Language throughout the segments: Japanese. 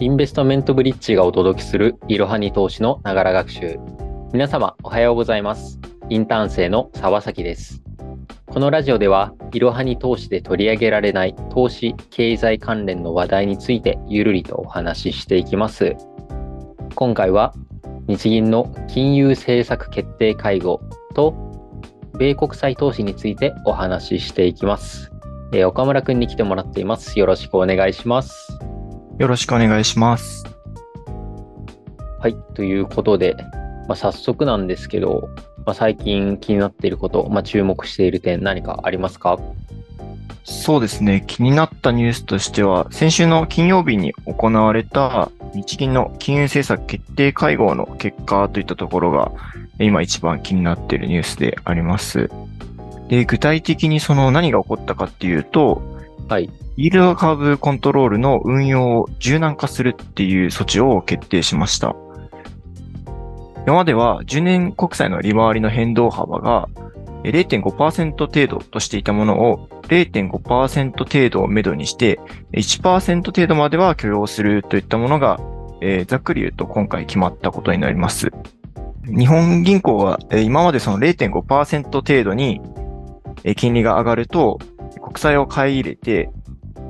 インベストメントブリッジがお届けするいろはに投資のながら学習。皆様おはようございます。インターン生の沢崎です。このラジオでは、いろはに投資で取り上げられない投資、経済関連の話題についてゆるりとお話ししていきます。今回は、日銀の金融政策決定会合と、米国債投資についてお話ししていきます。え岡村くんに来てもらっています。よろしくお願いします。よろしくお願いします。はい。ということで、まあ、早速なんですけど、まあ、最近気になっていること、まあ、注目している点何かありますか？そうですね。気になったニュースとしては、先週の金曜日に行われた日銀の金融政策決定会合の結果といったところが、今一番気になっているニュースであります。で、具体的にその何が起こったかっていうと、はい。イールドカーブコントロールの運用を柔軟化するっていう措置を決定しました。今までは10年国債の利回りの変動幅が0.5%程度としていたものを0.5%程度をめどにして1%程度までは許容するといったものが、えーざっくり言うと今回決まったことになります。日本銀行は今までその0.5%程度に金利が上がると国債を買い入れて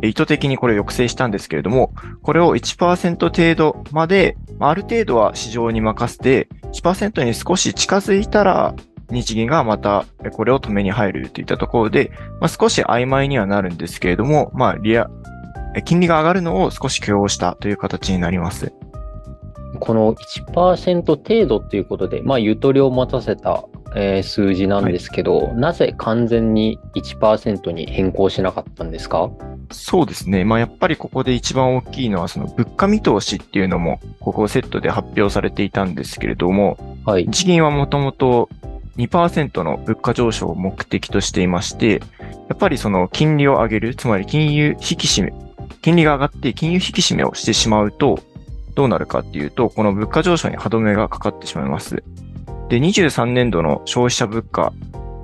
意図的にこれを抑制したんですけれども、これを1%程度まで、ある程度は市場に任せて、1%に少し近づいたら、日銀がまたこれを止めに入るといったところで、まあ、少し曖昧にはなるんですけれども、まあ、リア、金利が上がるのを少し許容したという形になります。この1%程度ということで、まあ、ゆとりを持たせた、えー数字なんですけど、なぜ完全に1%に変更しなかったんですか？そうですね。まあ、やっぱりここで一番大きいのは、その物価見通しっていうのも、ここセットで発表されていたんですけれども、はい。日銀はもともと2%の物価上昇を目的としていまして、やっぱりその金利を上げる、つまり金融引き締め、金利が上がって金融引き締めをしてしまうと、どうなるかっていうと、この物価上昇に歯止めがかかってしまいます。で、23年度の消費者物価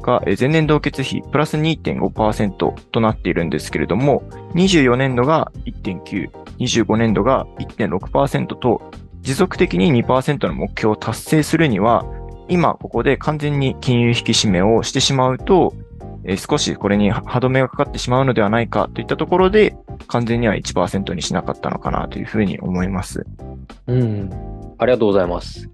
が前年同月比プラス2.5%となっているんですけれども、24年度が1.9、25年度が1.6%と、持続的に2%の目標を達成するには、今ここで完全に金融引き締めをしてしまうと、え少しこれに歯止めがかかってしまうのではないかといったところで、完全には1%にしなかったのかなというふうに思います。うん。ありがとうございます。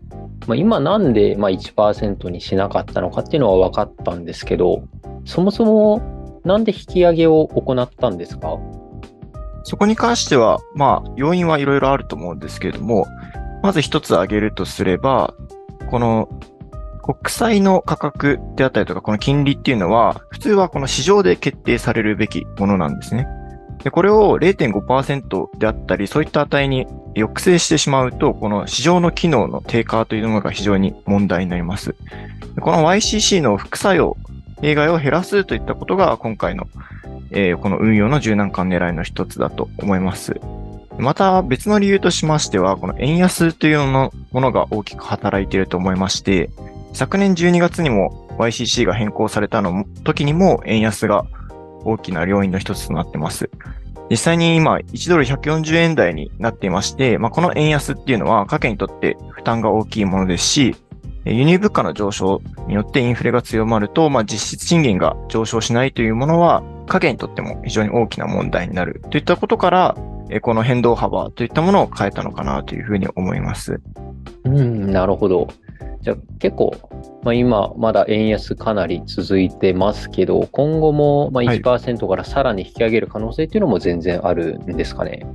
まあ、今なんでまあ1%にしなかったのかっていうのは分かったんですけど、そもそもなんで引き上げを行ったんですか？そこに関しては、まあ、要因はいろいろあると思うんですけれども、まず一つ挙げるとすれば、この国債の価格であったりとか、この金利っていうのは、普通はこの市場で決定されるべきものなんですね。で、これを0.5%であったり、そういった値に抑制してしまうと、この市場の機能の低下というのが非常に問題になります。この YCC の副作用、弊害を減らすといったことが今回のえーこの運用の柔軟化狙いの一つだと思います。また別の理由としましては、この円安というのものが大きく働いていると思いまして、昨年12月にも YCC が変更されたの時にも円安が大きな要因の一つとなってます。実際に今1ドル140円台になっていまして、まあ、この円安っていうのは家計にとって負担が大きいものですし、輸入物価の上昇によってインフレが強まると、まあ、実質賃金が上昇しないというものは、家計にとっても非常に大きな問題になるといったことから、この変動幅といったものを変えたのかなというふうに思います。うん、なるほど。じゃあ結構、まあ、今まだ円安かなり続いてますけど、今後もまあはい1%からさらに引き上げる可能性っていうのも全然あるんですかね？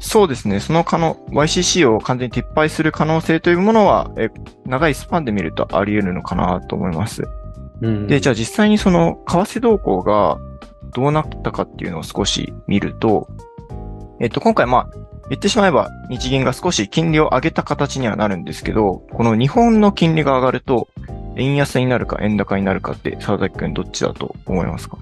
そうですね。その可能、YCC を完全に撤廃する可能性というものは、えー長いスパンで見るとあり得るのかなと思います。うん、で、じゃあ実際にその為替動向がどうなったかっていうのを少し見ると、えっと、今回まあ、言ってしまえば日銀が少し金利を上げた形にはなるんですけど、この日本の金利が上がると、円安になるか円高になるかって、沢崎くんどっちだと思いますか？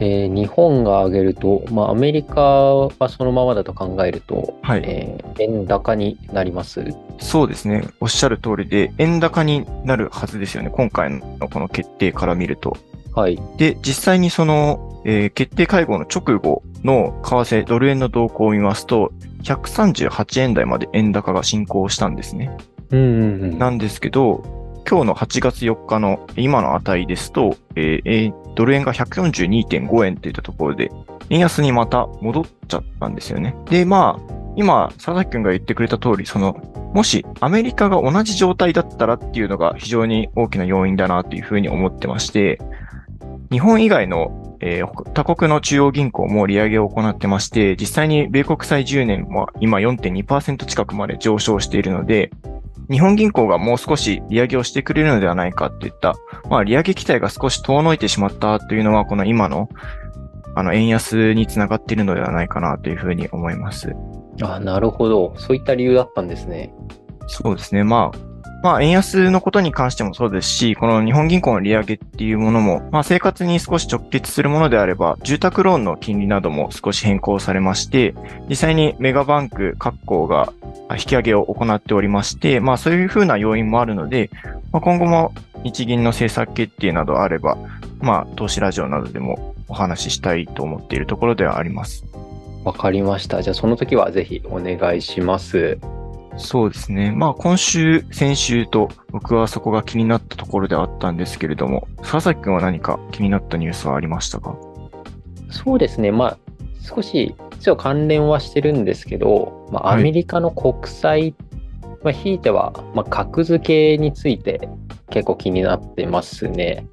えー日本が上げると、まあ、アメリカはそのままだと考えると、はいえー円高になります。そうですね。おっしゃる通りで、円高になるはずですよね。今回のこの決定から見ると。はい。で、実際にその、えー決定会合の直後の為替、ドル円の動向を見ますと、138円台まで円高が進行したんですね。うんうんうん。なんですけど、今日の8月4日の今の値ですと、えーえードル円が142.5円といったところで、円安にまた戻っちゃったんですよね。で、まあ、今、佐々木くんが言ってくれた通り、その、もしアメリカが同じ状態だったらっていうのが非常に大きな要因だなというふうに思ってまして、日本以外の、えー他国の中央銀行も利上げを行ってまして、実際に米国債10年は今4.2%近くまで上昇しているので、日本銀行がもう少し利上げをしてくれるのではないかっていった、まあ、利上げ期待が少し遠のいてしまったというのは、この今の、あの、円安につながっているのではないかなというふうに思います。あ、なるほど。そういった理由だったんですね。そうですね。まあ、まあ、円安のことに関してもそうですし、この日本銀行の利上げっていうものも、まあ、生活に少し直結するものであれば、住宅ローンの金利なども少し変更されまして、実際にメガバンク各行が引き上げを行っておりまして、まあ、そういうふうな要因もあるので、まあ、今後も日銀の政策決定などあれば、まあ、投資ラジオなどでもお話ししたいと思っているところではあります。わかりました。じゃあその時はぜひお願いします。そうですね。まあ今週、先週と僕はそこが気になったところであったんですけれども、佐々木くんは何か気になったニュースはありましたか？そうですね。まあ少し一応関連はしてるんですけど、まあ、アはいメリカの国債、まあ、ひいては、まあ、格付けについて結構気になってますね。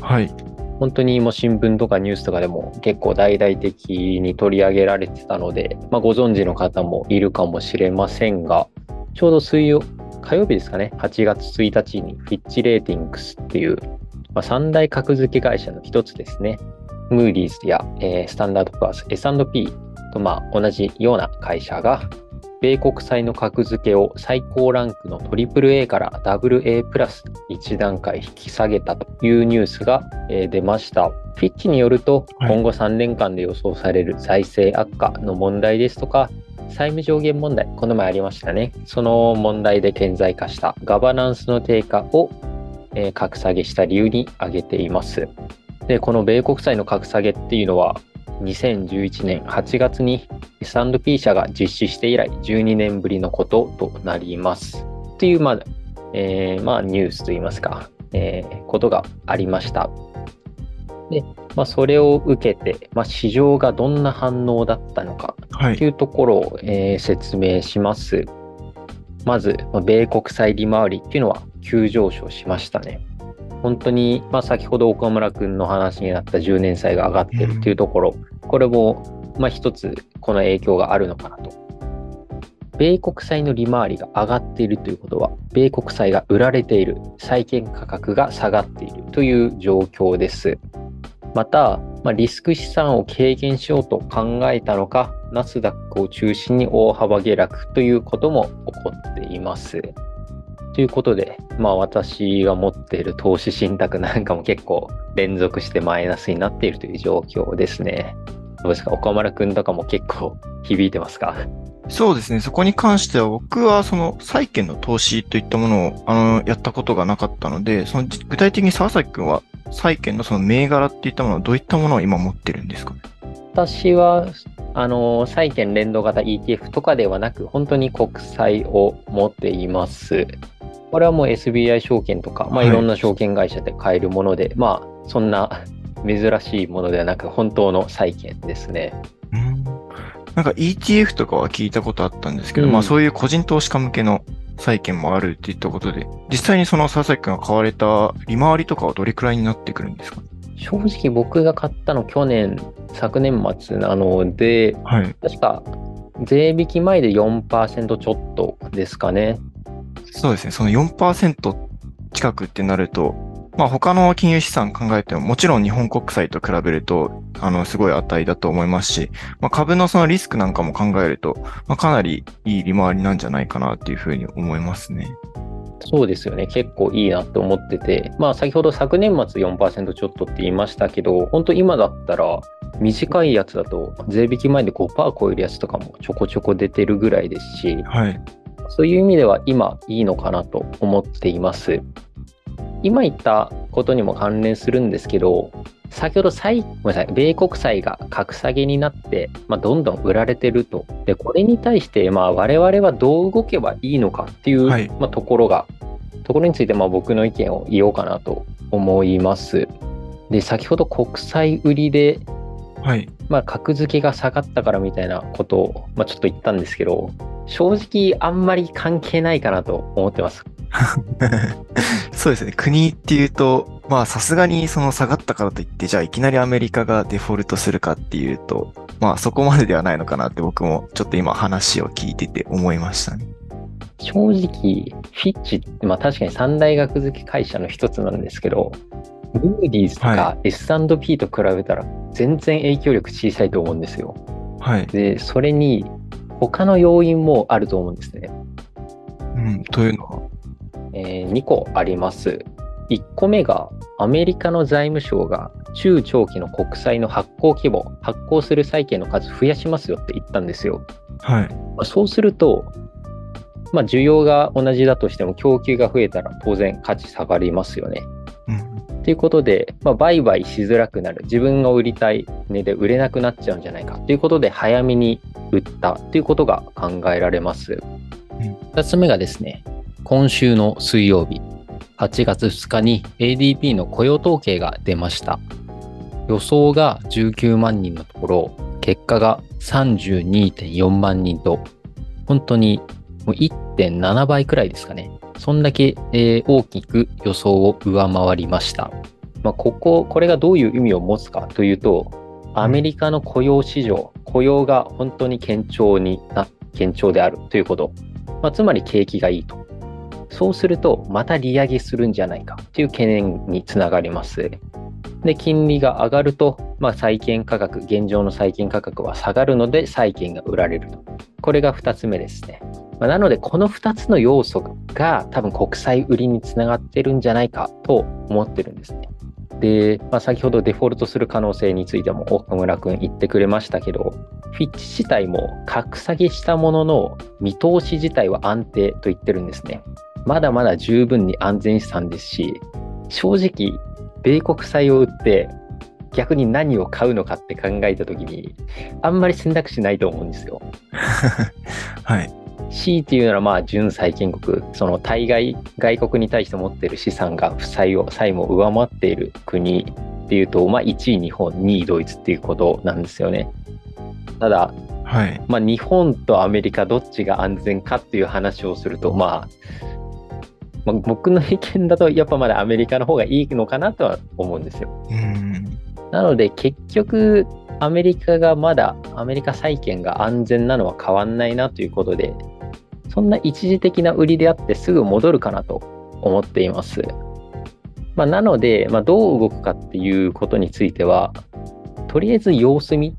はい。本当にもう新聞とかニュースとかでも結構大々的に取り上げられてたので、まあ、ご存知の方もいるかもしれませんが、ちょうど水曜、火曜日ですかね、8月1日にフィッチレーティングスっていう、まあ、三大格付け会社の一つですね、ムーディーズや、えースタンダードプラス S&P とまあ同じような会社が、米国債の格付けを最高ランクの AAA から AA プラス1段階引き下げたというニュースが、えー出ました。フィッチによると、はい今後3年間で予想される財政悪化の問題ですとか、債務上限問題、この前ありましたね。その問題で顕在化したガバナンスの低下を、えー格下げした理由に挙げています。で、この米国債の格下げっていうのは、2011年8月に S&P 社が実施して以来12年ぶりのこととなります。っていう、まあ、えーまあ、ニュースといいますか、えーことがありました。で、まあ、それを受けて、まあ、市場がどんな反応だったのかはい。というところを、えー説明します。まず、まあ米国債利回りっていうのは急上昇しましたね。本当に、まあ、先ほど岡村君の話になった10年債が上がってるっていうところ、これも、まあ、一つこの影響があるのかなと。米国債の利回りが上がっているということは、米国債が売られている、債券価格が下がっているという状況です。また、まあ、リスク資産を軽減しようと考えたのか、ナスダックを中心に大幅下落ということも起こっています。ということで、まあ私が持っている投資信託なんかも結構連続してマイナスになっているという状況ですね。どうですか？岡村くんとかも結構 響いてますか？そうですね。そこに関しては僕はその債券の投資といったものをあのやったことがなかったので、その具体的に沢崎くんは債券のその銘柄っていったものはどういったものを今持ってるんですか？私は、あの、債券連動型 ETF とかではなく、本当に国債を持っています。これはもう SBI 証券とか、まあ、はいいろんな証券会社で買えるもので、まあ、そんな 珍しいものではなく、本当の債券ですね。うんなんか ETF とかは聞いたことあったんですけど、うんまあそういう個人投資家向けの債券もあるっていったことで、実際にその佐々木くんが買われた利回りとかはどれくらいになってくるんですか？正直僕が買ったの去年、昨年末なので、はい。確か税引き前で4%ちょっとですかね。そうですね。その4%近くってなると、まあ他の金融資産考えても、もちろん日本国債と比べると、あの、すごい値だと思いますし、まあ株のそのリスクなんかも考えると、まあかなりいい利回りなんじゃないかなっていうふうに思いますね。そうですよね。結構いいなって思ってて、まあ先ほど昨年末4%ちょっとって言いましたけど、本当今だったら短いやつだと税引き前で5%超えるやつとかもちょこちょこ出てるぐらいですし、はい。そういう意味では今いいのかなと思っています。今言ったことにも関連するんですけど、先ほど債、ごめんなさい、米国債が格下げになって、まあ、どんどん売られてると。で、これに対して、まあ、我々はどう動けばいいのかっていう、はいまあ、ところが、ところについて、まあ、僕の意見を言おうかなと思います。で、先ほど国債売りで、はい。まあ、格付けが下がったからみたいなことを、まあ、ちょっと言ったんですけど、正直あんまり関係ないかなと思ってます。そうですね。国っていうと、まあさすがにその下がったからといって、じゃあいきなりアメリカがデフォルトするかっていうと、まあそこまでではないのかなって僕もちょっと今話を聞いてて思いましたね。正直、フィッチって、まあ確かに三大学付け会社の一つなんですけど、ムーディーズとかは S&P と比べたら全然影響力小さいと思うんですよ。はい。で、それに他の要因もあると思うんですね。うん。というのは、え2個あります。1個目がアメリカの財務省が中長期の国債の発行規模、発行する債券の数増やしますよって言ったんですよ。はい。まあそうすると、まあ、需要が同じだとしても供給が増えたら当然価値下がりますよね。うん。ということで、まあ、売買しづらくなる。自分が売りたい値で売れなくなっちゃうんじゃないかということで、早めに売ったということが考えられます。2つ目がですね、今週の水曜日、8月2日に ADP の雇用統計が出ました。予想が19万人のところ、結果が32.4万人と、本当にもう1.7倍くらいですかね。そんだけ、えー大きく予想を上回りました。まあ、ここ、これがどういう意味を持つかというと、アメリカの雇用市場、雇用が本当に堅調にな、堅調であるということ。まあ、つまり景気がいいと。そうすると、また利上げするんじゃないかという懸念につながります。で、金利が上がると、まあ、債券価格、現状の債券価格は下がるので、債券が売られると。これが2つ目ですね。まあなので、この2つの要素が多分国債売りにつながってるんじゃないかと思ってるんですね。で、まあ、先ほどデフォルトする可能性についても岡村君言ってくれましたけど、フィッチ自体も格下げしたものの見通し自体は安定と言ってるんですね。まだまだ十分に安全資産ですし、正直、米国債を売って逆に何を買うのかって考えたときに、あんまり選択肢ないと思うんですよ。はい。C っていうのはまあ純債権国、その対外、外国に対して持っている資産が負債を、債務を上回っている国っていうと、まあ1位日本、2位ドイツっていうことなんですよね。ただ、はい。まあ日本とアメリカどっちが安全かっていう話をすると、まあ、まあ、僕の意見だとやっぱまだアメリカの方がいいのかなとは思うんですよ。うん。なので結局アメリカがまだアメリカ債券が安全なのは変わんないなということでそんな一時的な売りであってすぐ戻るかなと思っています。まあ、なので、まあ、どう動くかっていうことについてはとりあえず様子見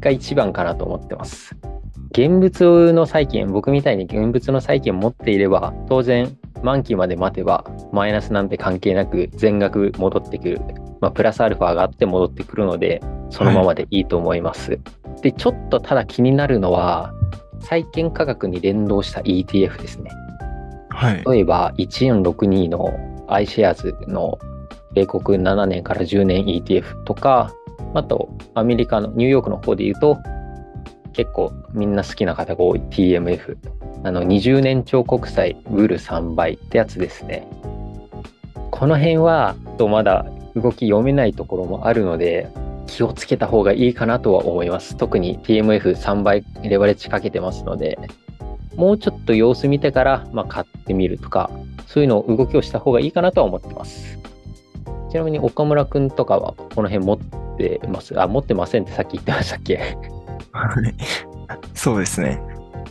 が一番かなと思ってます。現物の債券、僕みたいに現物の債券持っていれば、当然満期まで待てば、マイナスなんて関係なく全額戻ってくる。まあ、プラスアルファがあって戻ってくるので、そのままでいいと思います。で、ちょっとただ気になるのは、債券価格に連動した ETF ですね。はい。例えば、1462の iShares の米国7年から10年 ETF とか、あと、アメリカのニューヨークの方で言うと、結構みんな好きな方が多い TMF。あの、20年超国債ブル3倍ってやつですね。この辺は、とまだ動き読めないところもあるので、気をつけた方がいいかなとは思います。特に TMF3 倍レバレッジかけてますので、もうちょっと様子見てから、まあ、買ってみるとか、そういうのを動きをした方がいいかなとは思ってます。ちなみに岡村くんとかはこの辺持ってます？あ、持ってませんってさっき言ってましたっけ？はいそうですね。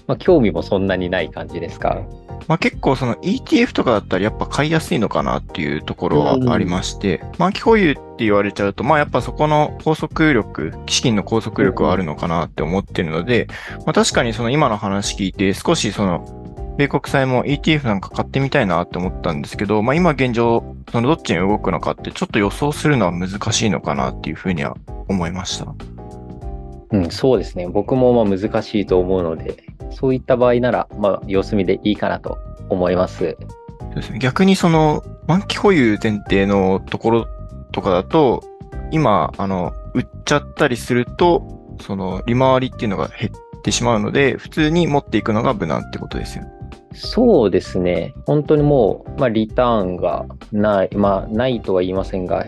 まあ、興味もそんなにない感じですか？まあ結構その ETF とかだったらやっぱ買いやすいのかなっていうところはありまして、満期保有って言われちゃうと、まあやっぱそこの拘束力、資金の拘束力はあるのかなって思ってるので、まあ確かにその今の話聞いて少しその米国債も ETF なんか買ってみたいなって思ったんですけど、まあ今現状、そのどっちに動くのかってちょっと予想するのは難しいのかなっていうふうには思いました。うん、そうですね。僕もまあ難しいと思うので、そういった場合なら、まあ様子見でいいかなと思います。そうですね。逆にその満期保有前提のところとかだと、今、あの、売っちゃったりすると、その、利回りっていうのが減ってしまうので、普通に持っていくのが無難ってことですよね。そうですね。本当にもう、まあ、リターンがない、まあ、ないとは言いませんが、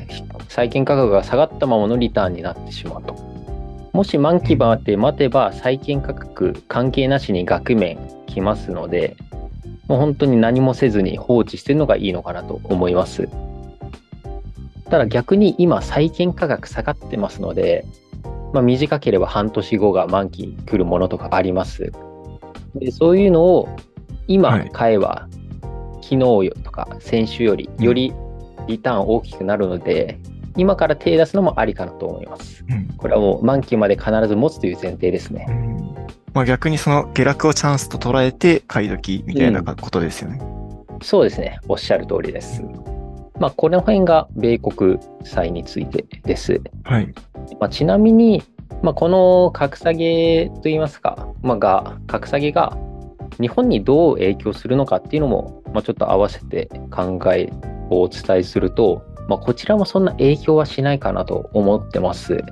債券価格が下がったままのリターンになってしまうと。もし満期まで待てば、債券価格関係なしに額面きますので、もう本当に何もせずに放置してるのがいいのかなと思います。ただ逆に今、債券価格下がってますので、まあ、短ければ半年後が満期来るものとかあります。でそういうのを今買えば、昨日よとか先週よりよりリターン大きくなるので、うん、今から手出すのもありかなと思います。うん、これはもう満期まで必ず持つという前提ですね。うん、まあ、逆にその下落をチャンスと捉えて買い時みたいなことですよね。そうですね。おっしゃる通りです。まあ、この辺が米国債についてです。はい。まあ、ちなみに、まあ、この格下げといいますか、まあ、が、格下げが日本にどう影響するのかっていうのも、まあ、ちょっと合わせて考えをお伝えすると、まあ、こちらもそんな影響はしないかなと思ってます。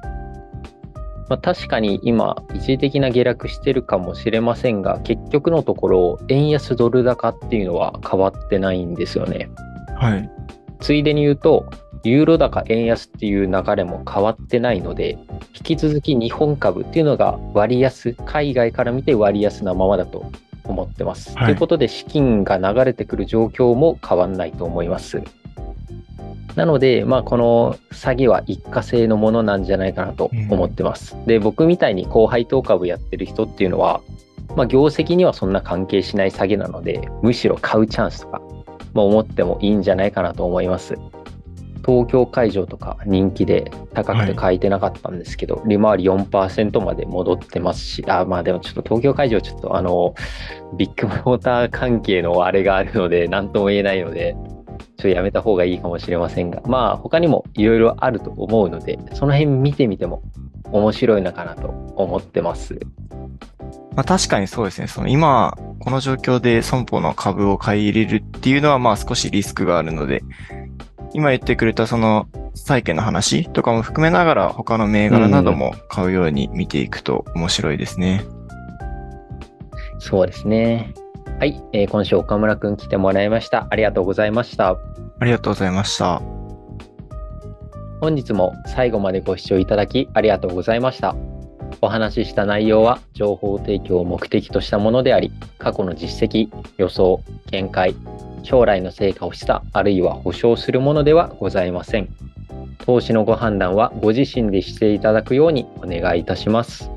まあ、確かに今、一時的な下落してるかもしれませんが、結局のところ、円安ドル高っていうのは変わってないんですよね。はい。ついでに言うと、ユーロ高円安っていう流れも変わってないので、引き続き日本株っていうのが割安、海外から見て割安なままだと思ってます。と、はい、いうことで、資金が流れてくる状況も変わんないと思います。なので、まあ、この詐欺は一過性のものなんじゃないかなと思ってます。うん、で、僕みたいに高配当株やってる人っていうのは、まあ、業績にはそんな関係しない詐欺なので、むしろ買うチャンスとか、まあ、思ってもいいんじゃないかなと思います。東京会場とか人気で高くて買えてなかったんですけど、はい、利回り4%まで戻ってますし、あ、まあでもちょっと東京会場ちょっとあの、ビッグモーター関係のあれがあるので、なんとも言えないので、ちょっとやめた方がいいかもしれませんが、まあ他にもいろいろあると思うので、その辺見てみても面白いのかなと思ってます。まあ確かにそうですね。その今、この状況で損保の株を買い入れるっていうのはまあ少しリスクがあるので、今言ってくれたその債券の話とかも含めながら他の銘柄なども買うように見ていくと面白いですね。うん、そうですね。はい、えー、今週岡村くん来てもらいました。ありがとうございました。ありがとうございました。本日も最後までご視聴いただきありがとうございました。お話しした内容は情報提供を目的としたものであり、過去の実績、予想、見解、将来の成果をしたあるいは保証するものではございません。投資のご判断はご自身でしていただくようにお願いいたします。